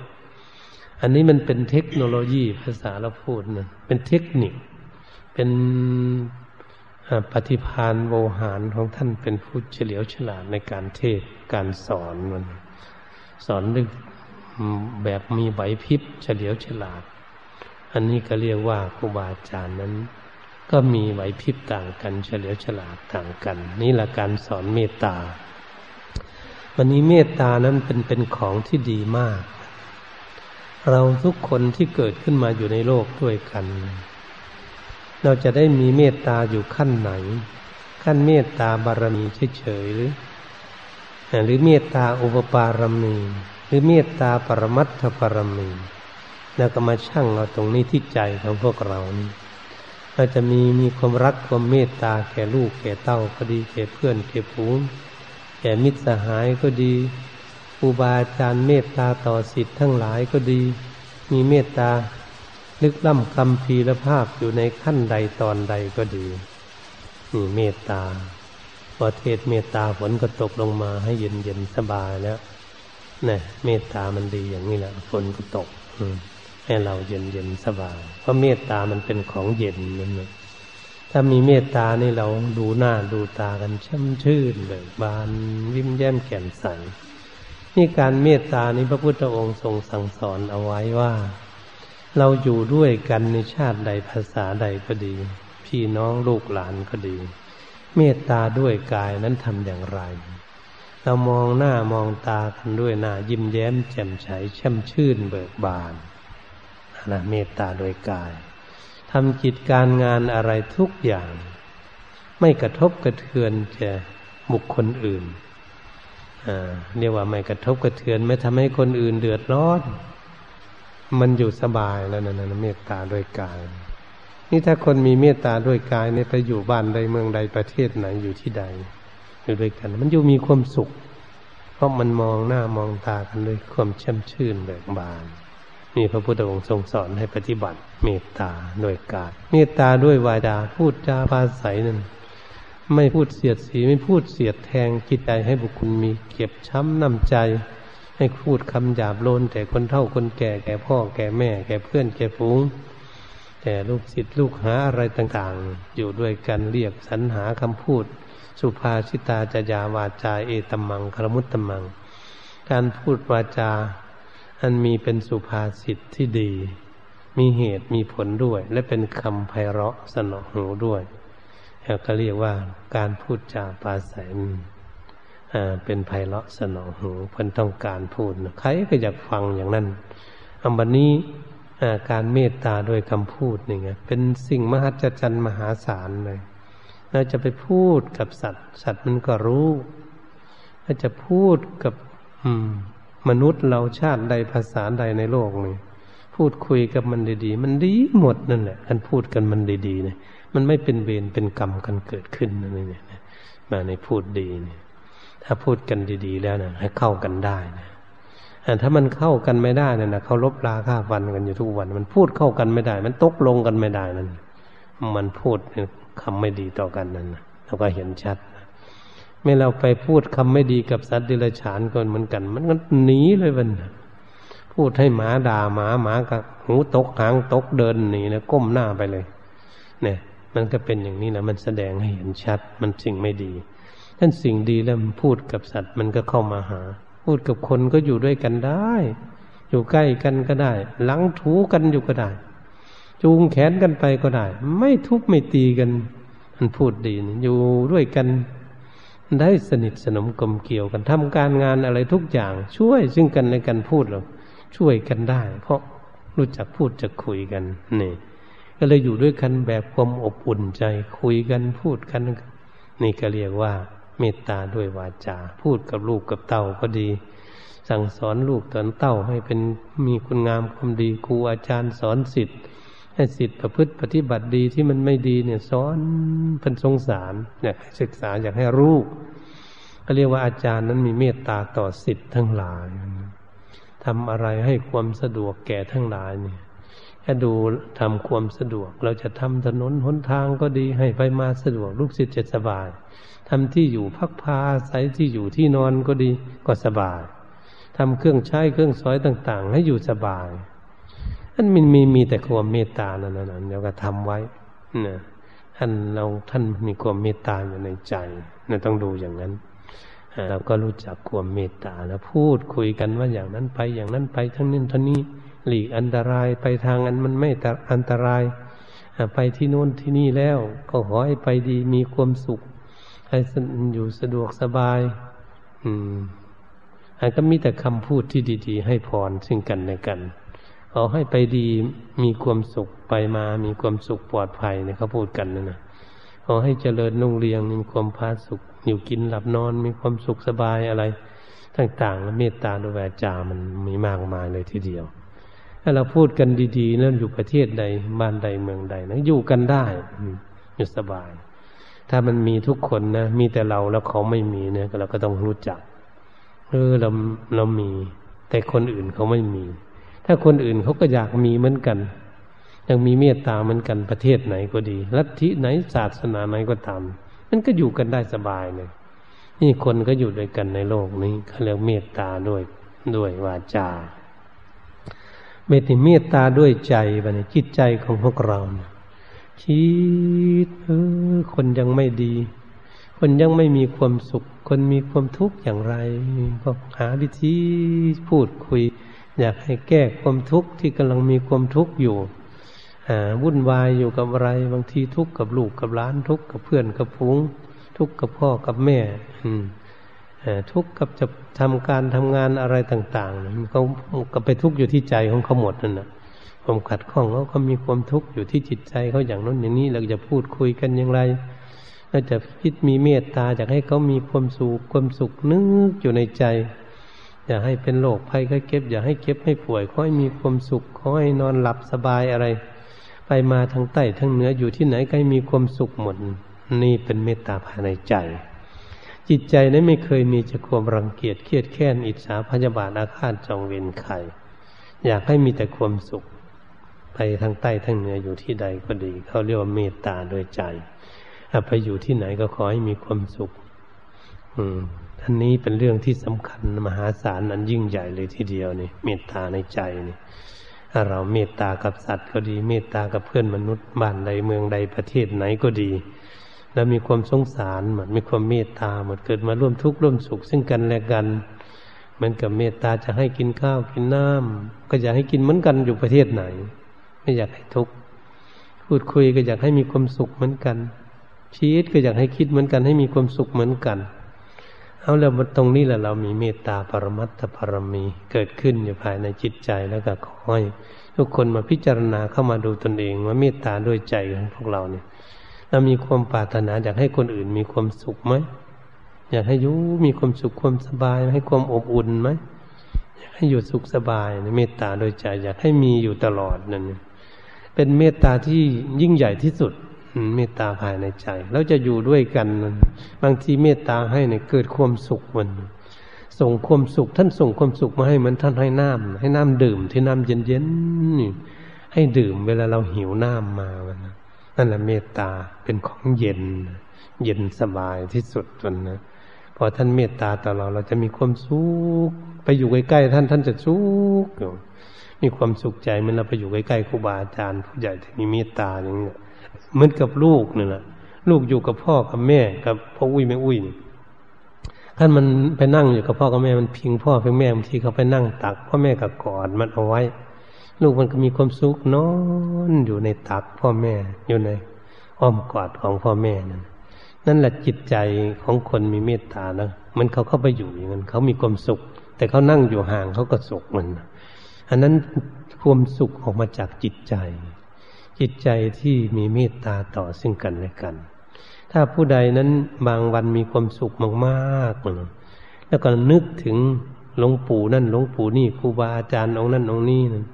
อันนี้มันเป็นเทคโนโลยีภาษาเราพูดนะเป็นเทคนิค เป็นปฏิพานโวหารของท่านเป็นผู้เฉลียวฉลาดในการเทศการสอนมันสอนด้วยแบบมีไหวพริบเฉลียวฉลาด อันนี้ก็เรียกว่าครูบาอาจารย์นั้น ก็มีไหวพริบต่างกันเฉลียวฉลาดต่างกัน นี่แหละการสอนเมตตา วันนี้เมตตานั้นเป็นเป็นของที่ดีมาก เราทุกคนที่เกิดขึ้นมาอยู่ในโลกด้วยกัน เราจะได้มีเมตตาอยู่ขั้นไหน ขั้นเมตตาบารมีเฉยๆหรือหรือเมตตาอุปปารมีหรือเมตตาปรมัตถปรมีแล้วก็มาชั่งเราตรงนี้ที่ใจของพวกเรานี่ เราจะมีมีความรักความเมตตาแก่ลูกแก่เต้าก็ดีแก่เพื่อนแก่ผูงแก่มิตรสหายก็ดีครูบาอาจารย์เมตตาต่อสิทธิ์ทั้งหลายก็ดี มีเมตตาลึกล้ำคำพีรภาพอยู่ในขั้นใดตอนใดก็ดีนี่เมตตาพอเทศเมตตาฝนก็ตกลงมาให้เย็นเย็นสบายแล้วนี่เมตตามันดีอย่างนี้แหละฝนก็ตก ให้เราเย็นเย็นสบาย เพราะเมตตามันเป็นของเย็นนั่นนะถ้ามีเมตตานี่เราดูหน้าดูตากันช่ำชื่นเบิกบานวิมแย้มแก่นใสนี่การเมตตานี้พระพุทธองค์ทรงสั่งสอนเอาไว้ว่า เราอยู่ด้วยกันในชาติใดภาษาใดก็ดี พี่น้องลูกหลานก็ดี เมตตาด้วยกายนั้นทำอย่างไร เรามองหน้ามองตากันด้วยหน้ายิ้มแย้มแจ่มใสช่มชื่นเบิกบาน นะเมตตาโดยกายทำกิจการงานอะไรทุกอย่าง ไม่กระทบกระเทือนแก่บุคคลอื่นเรียกว่าไม่กระทบกระเทือน ไม่ทำให้คนอื่นเดือดร้อน มันอยู่สบายแล้วนะนะเมตตาด้วยกาย นี่ถ้าคนมีเมตตาด้วยกายเนี่ยไปอยู่บ้านใดเมืองใดประเทศไหนอยู่ที่ใดอยู่ด้วยกัน มันอยู่มีความสุข เพราะมันมองหน้ามองตากันด้วยความช่ำชื่นเบิกบาน นี่พระพุทธองค์ทรงสอนให้ปฏิบัติ เมตตาด้วยกายเมตตาด้วยวาจาพูดจาภาษานั่นไม่พูดเสียดสีไม่พูดเสียดแทงจิตใจให้บุคคลมีเก็บช้ำน้ำใจ ให้พูดคำหยาบโลนแต่คนเท่าคนแก่แก่พ่อแก่แม่ แก่เพื่อนแก่ฝูงแต่ลูกศิษย์ลูกหาอะไรต่างๆ อยู่ด้วยกันเรียกสรรหาคำพูด สุภาชิตาจยาวาจาเอตมังครมุตตมัง การพูดวาจา อันมีเป็นสุภาษิตที่ดี มีเหตุมีผลด้วย และเป็นคำไพเราะสนอหูด้วยแล้วก็เรียกว่าการพูดจาปาศัยเป็นไพเราะสนองหูเพิ่นต้องการพูดใครก็อยากฟังอย่างนั้นอันบันนี้การเมตตาโดยคำพูดนี่ไงเป็นสิ่งมหัศจรรย์มหาศาลเลยเราจะไปพูดกับสัตว์ สัตว์มันก็รู้ถ้าจะพูดกับม มนุษย์เราชาติใดภาษาใดในโลกนี่พูดคุยกับมันดีๆ มันดีหมดนั่นแหละการพูดกันมันดีๆเนี่ยมันไม่เป็นเวรเป็นกรรมกันเกิดขึ้นนั่นเองมาในพูดดีเนี่ย ถ้าพูดกันดีๆ แล้วนะให้เข้ากันได้นะถ้ามันเข้ากันไม่ได้นะนะเขาลบลาค่าฟันกันอยู่ทุกวัน มันพูดเข้ากันไม่ได้ มันตกลงกันไม่ได้นั่นมันพูดคำไม่ดีต่อกันนั่นนะเราก็เห็นชัด เมื่อเราไปพูดคำไม่ดีกับสัตว์ดิลฉานก่อนเหมือนกัน มันก็หนีเลยมันพูดให้หมาด่าหมาหมากับหูตกหางตกเดินหนีนะก้มหน้าไปเลย เนี่ย มันก็เป็นอย่างนี้นะมันแสดงให้เห็นชัด มันสิ่งไม่ดีท่านสิ่งดีแล้วพูดกับสัตว์มันก็เข้ามาหา พูดกับคนก็อยู่ด้วยกันได้ อยู่ใกล้กันก็ได้ หลังถูกันอยู่ก็ได้ จูงแขนกันไปก็ได้ ไม่ทุบไม่ตีกัน มันพูดดีอยู่ด้วยกัน ได้สนิทสนมกลมเกี่ยวกันทำการงานอะไรทุกอย่าง ช่วยซึ่งกันในกันพูดหรอช่วยกันได้ เพราะรู้จักพูดจะคุยกันนี่ก็เลยอยู่ด้วยกันแบบความอบอุ่นใจ คุยกันพูดกัน นี่ก็เรียกว่า เมตตาด้วยวาจา พูดกับลูกกับเต่าก็ดี สั่งสอนลูกตอนเต่าให้เป็นมีคุณงามความดีครูอาจารย์สอนสิทธิ์ ให้สิทธิ์ประพฤติปฏิบัติดีที่มันไม่ดีเนี่ยสอนเป็นสงสารอยากศึกษาอยากให้รู้ก็เรียกว่าอาจารย์นั้นมีเมตตาต่อสิทธิ์ทั้งหลายทำอะไรให้ความสะดวกแก่ทั้งหลายเนี่ยแค่ดูทำความสะดวก เราจะทำถนนหนทางก็ดีให้ไปมาสะดวกลูกศิษย์จะสบายทำที่อยู่พักพาอาศัยที่อยู่ที่นอนก็ดีก็สบายทำเครื่องใช้เครื่องสอยต่าง ๆ ให้อยู่สบาย อันมันมีมีแต่ความเมตตานั่นนั่นเดี๋ยวก็ทำไว้นะท่านเราท่านมีความเมตตาอยู่ในใจนะต้องดูอย่างนั้นเราก็รู้จักความเมตตาแล้วพูดคุยกันว่าอย่างนั้นไปอย่างนั้นไปทั้งนี้ทั้งนี้หลีกอันตรายไปทางอันมันไม่อันตรายไปที่โน้นที่นี่แล้ว ก็ขอให้ไปดีมีความสุข ให้อยู่สะดวกสบาย อืมอันก็มีแต่คำพูดที่ดี ๆ ให้พรซึ่งกันและกัน ขอให้ไปดีมีความสุขไปมา มีความสุขปลอดภัยเนี่ยเขาพูดกันนะนะขอให้เจริญนุ่งเรียงมีความพาสุข อยู่กินหลับนอน มีความสุขสบายอะไร ต่างๆเมตตาด้วยวจามันมีมากมายเลยทีเดียว ถ้าเราพูดกันดีๆแล้วอยู่ประเทศใดบ้านใดเมืองใดนะอยู่กันได้อยู่สบาย ถ้ามันมีทุกคนนะมีแต่เราแล้วเขาไม่มีเนี่ยเราก็ต้องรู้จักเออเราเรามี แต่คนอื่นเขาไม่มี ถ้าคนอื่นเขาก็อยากมีเหมือนกัน ยังมีเมตตาเหมือนกันประเทศไหนก็ดี ลัทธิไหนศาสนาไหนก็ตามมันก็อยู่กันได้สบายเลยนี่คนก็อยู่ด้วยกันในโลกนี้เขาเรียกเมตตาด้วยด้วยวาจาเมตติเมตตาด้วยใจบันจิตใจของพวกเราคิดเออคนยังไม่ดี คนยังไม่มีความสุข คนมีความทุกข์อย่างไร ก็หาวิธีพูดคุย อยากให้แก้ความทุกข์ที่กำลังมีความทุกข์อยู่วุ่นวายอยู่กับอะไร บางทีทุกข์กับลูกกับล้านทุกข์กับเพื่อนกับพุงทุกข์กับพ่อกับแม่ทุกข์กับจะทำการทำงานอะไรต่างๆเขาก็ไปทุกข์อยู่ที่ใจของเขาหมดนั่นแหะความขัดข้องเขาก็มีความทุกข์อยู่ที่จิตใจเขาอย่างนั้นอย่างนี้เราจะพูดคุยกันอย่างไรเราจะคิดมีเมตตาอยากให้เขามีความสุขความสุขนึกอยู่ในใจ อย่าให้เป็นโรคภัยไข้เก็บ อย่าให้เก็บให้ป่วยขอให้มีความสุขขอให้นอนหลับสบายอะไร ไปมาทั้งใต้ทั้งเหนืออยู่ที่ไหนก็ให้มีความสุขหมดนี่เป็นเมตตาภายในใจ จิตใจนั้นไม่เคยมีจะความรังเกียจเครียดแค้นอิจฉาพยาบาทอาฆาตจองเวรใครอยากให้มีแต่ความสุข ไปทั้งใต้ทั้งเหนืออยู่ที่ใดก็ดี เขาเรียกว่าเมตตาโดยใจไปอยู่ที่ไหนก็ขอให้มีความสุข อืม ท่านนี้เป็นเรื่องที่สำคัญมหาศาลอันยิ่งใหญ่เลยทีเดียวนี่เมตตาในใจนี่ถ้าเราเมตตากับสัตว์ก็ดี เมตตากับเพื่อนมนุษย์บ้านใดเมืองใดประเทศไหนก็ดี แล้วมีความสงสารเหมือนมีความเมตตาเหมือนเกิดมาร่วมทุกข์ร่วมสุข ซึ่งกันและกันเหมือนกับเมตตาจะให้กินข้าวกินน้ำก็อยากให้กินเหมือนกันอยู่ประเทศไหน ไม่อยากให้ทุกข์พูดคุยก็อยากให้มีความสุขเหมือนกันชีวิตก็อยากให้คิดเหมือนกันให้มีความสุขเหมือนกัน เอาแล้วตรงนี้แหละเรามีเมตตาปรมัตถปรมีเกิดขึ้นอยู่ภายในจิตใจแล้วก็ขอให้ทุกคนมาพิจารณาเข้ามาดูตนเองว่าเมตตาด้วยใจของพวกเราเนี่ยเรามีความปรารถนาอยากให้คนอื่นมีความสุขไหมอยากให้ยุมีความสุขความสบาย ให้ความอบอุ่นไหมอยากให้อยู่สุขสบายเมตตาโดยใจอยากให้มีอยู่ตลอดนั่นเป็นเมตตาที่ยิ่งใหญ่ที่สุด เมตตาภายในใจ แล้วจะอยู่ด้วยกัน บางทีเมตตาให้เนี่ยเกิดความสุขมัน ส่งความสุข ท่านส่งความสุขมาให้เหมือนท่านให้น้ำให้น้ำดื่มที่น้ำเย็นๆนี่ให้ดื่มเวลาเราหิวน้ำมาวันนั่นแหละเมตตาเป็นของเย็น เย็นสบายที่สุดวันนะพอท่านเมตตาต่อเราเราจะมีความสุขไปอยู่ใกล้ๆท่านท่านจะสุขมีความสุขใจเมื่อเราไปอยู่ใกล้ๆครูบาอาจารย์ผู้ใหญ่ที่มีเมตตาอย่างนี้ เหมือนกับลูกนี่แหละลูกอยู่กับพ่อกับแม่กับพ่ออุ้ยแม่อุ้ยท่านมันไปนั่งอยู่กับพ่อกับแม่มันพิงพ่อพิงแม่บางทีเขาไปนั่งตัก พ่อแม่ก็กอดมันเอาไว้ ลูกมันก็มีความสุขนอนอยู่ในตักพ่อแม่อยู่ในอ้อมกอดของพ่อแม่นั่นนั่นแหละจิตใจของคนมีเมตตานะมันเขาเข้าไปอยู่อย่างนั้นเขามีความสุข แต่เขานั่งอยู่ห่างเขาก็สุขมัน อันนั้นความสุขออกมาจากจิตใจ จิตใจที่มีเมตตาต่อซึ่งกันและกัน ถ้าผู้ใดนั้นบางวันมีความสุขมากๆ แล้วก็นึกถึงหลวงปู่นั่นหลวงปู่นี่ครูบาอาจารย์องค์นั่นองค์นี้นั่น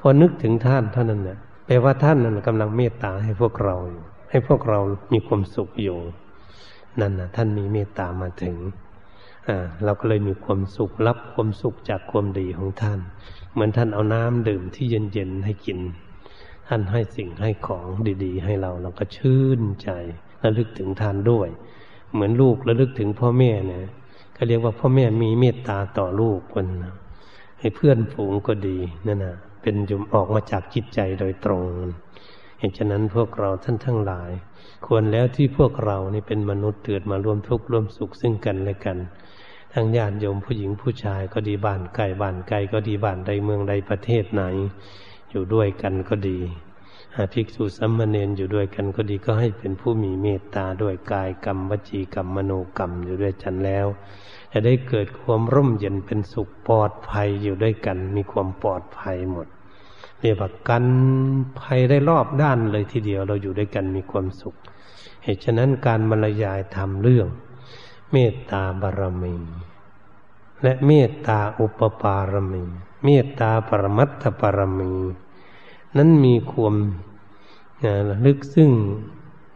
พอนึกถึงท่านเท่านั้นเนี่ยแปลว่าท่านนั้นกำลังเมตตาให้พวกเราอยู่ให้พวกเรามีความสุขอยู่นั่นนะท่านมีเมตตามาถึงเราก็เลยมีความสุขรับความสุขจากความดีของท่าน เหมือนท่านเอาน้ำดื่มที่เย็นๆให้กิน ท่านให้สิ่งให้ของดี ๆ ให้เราเราก็ชื่นใจระลึกถึงท่านด้วย เหมือนลูกระลึกถึงพ่อแม่เนี่ยก็เรียกว่าพ่อแม่มีเมตตาต่อลูกคนให้เพื่อนฝูงก็ดีนั่นนะเป็นจุมออกมาจากจิตใจโดยตรงเหตุฉะนั้นพวกเราท่านทั้งหลาย ควรแล้วที่พวกเรานี่เป็นมนุษย์เกิดมาร่วมทุกข์ร่วมสุขซึ่งกันและกันทั้งญาติโยมผู้หญิงผู้ชายก็ดีบ้านไกลบ้านไกลก็ดีบ้านใดเมืองใดประเทศไหน อยู่ด้วยกันก็ดีภิกษุสัมมาเนนอยู่ด้วยกันก็ดีก็ให้เป็นผู้มีเมตตาด้วยกายกรรมวจีกรรมมโนกรรมอยู่ด้วยกันแล้ว จะได้เกิดความร่มเย็นเป็นสุขปลอดภัยอยู่ด้วยกัน มีความปลอดภัยหมดเรียกว่ากันภัยได้รอบด้านเลยทีเดียวเราอยู่ด้วยกันมีความสุข เหตุฉะนั้นการบรรยายทำเรื่อง เมตตาบารมี และเมตตาอุปปารมี เมตตาปรมัตถปรมี นั้นมีความลึกซึ่ง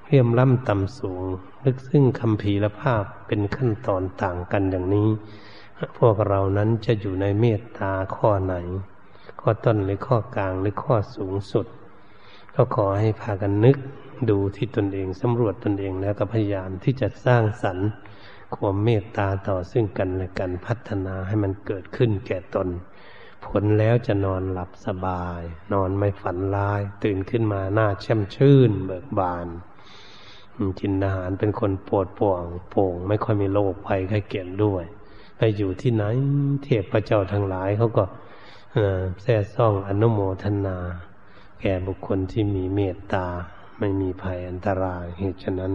เรียมล้ำต่ำสูง ลึกซึ่งคำพีละภาพเป็นขั้นตอนต่างกันอย่างนี้ พวกเรานั้นจะอยู่ในเมตตาข้อไหน ข้อต้นหรือข้อกลางหรือข้อสูงสุด ก็ขอให้พากันนึกดูที่ตนเองสำรวจตนเองแล้วก็พยายามที่จะสร้างสรรค์ความเมตตาต่อซึ่งกันและกันพัฒนาให้มันเกิดขึ้นแก่ตน ผลแล้วจะนอนหลับสบาย นอนไม่ฝันร้าย ตื่นขึ้นมาหน้าแช่มชื่น เบิกบานจินอาหารเป็นคนปวดป่วงโป่ง ไม่ค่อยมีโรคภัยไข้เก็บด้วยไปอยู่ที่ไหน เทพพระเจ้าทั้งหลายเขาก็แซ่ซ่องอนุโมทนา แก่บุคคลที่มีเมตตา ไม่มีภัยอันตรายเหตุฉะนั้น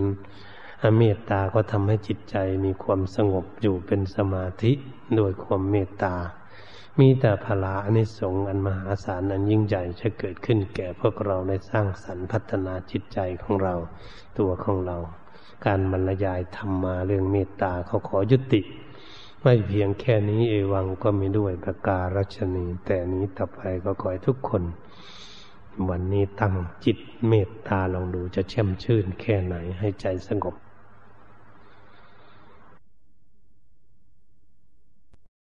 เมตตาก็ทำให้จิตใจมีความสงบอยู่เป็นสมาธิโดยความเมตตา มีแต่พลาอนิสงส์อันมหาศาลอันยิ่งใหญ่จะเกิดขึ้นแก่พวกเราในสร้างสรรค์พัฒนาจิตใจของเรา ตัวของเรา การบรรยายธรรมมาเรื่องเมตตาเขาขอยุติ ไม่เพียงแค่นี้เอวังก็มีด้วยประการัชนีแต่นี้ต่อไปก็ขอให้ทุกคน วันนี้ตั้งจิตเมตตาลองดูจะแช่มชื่นแค่ไหนให้ใจสงบ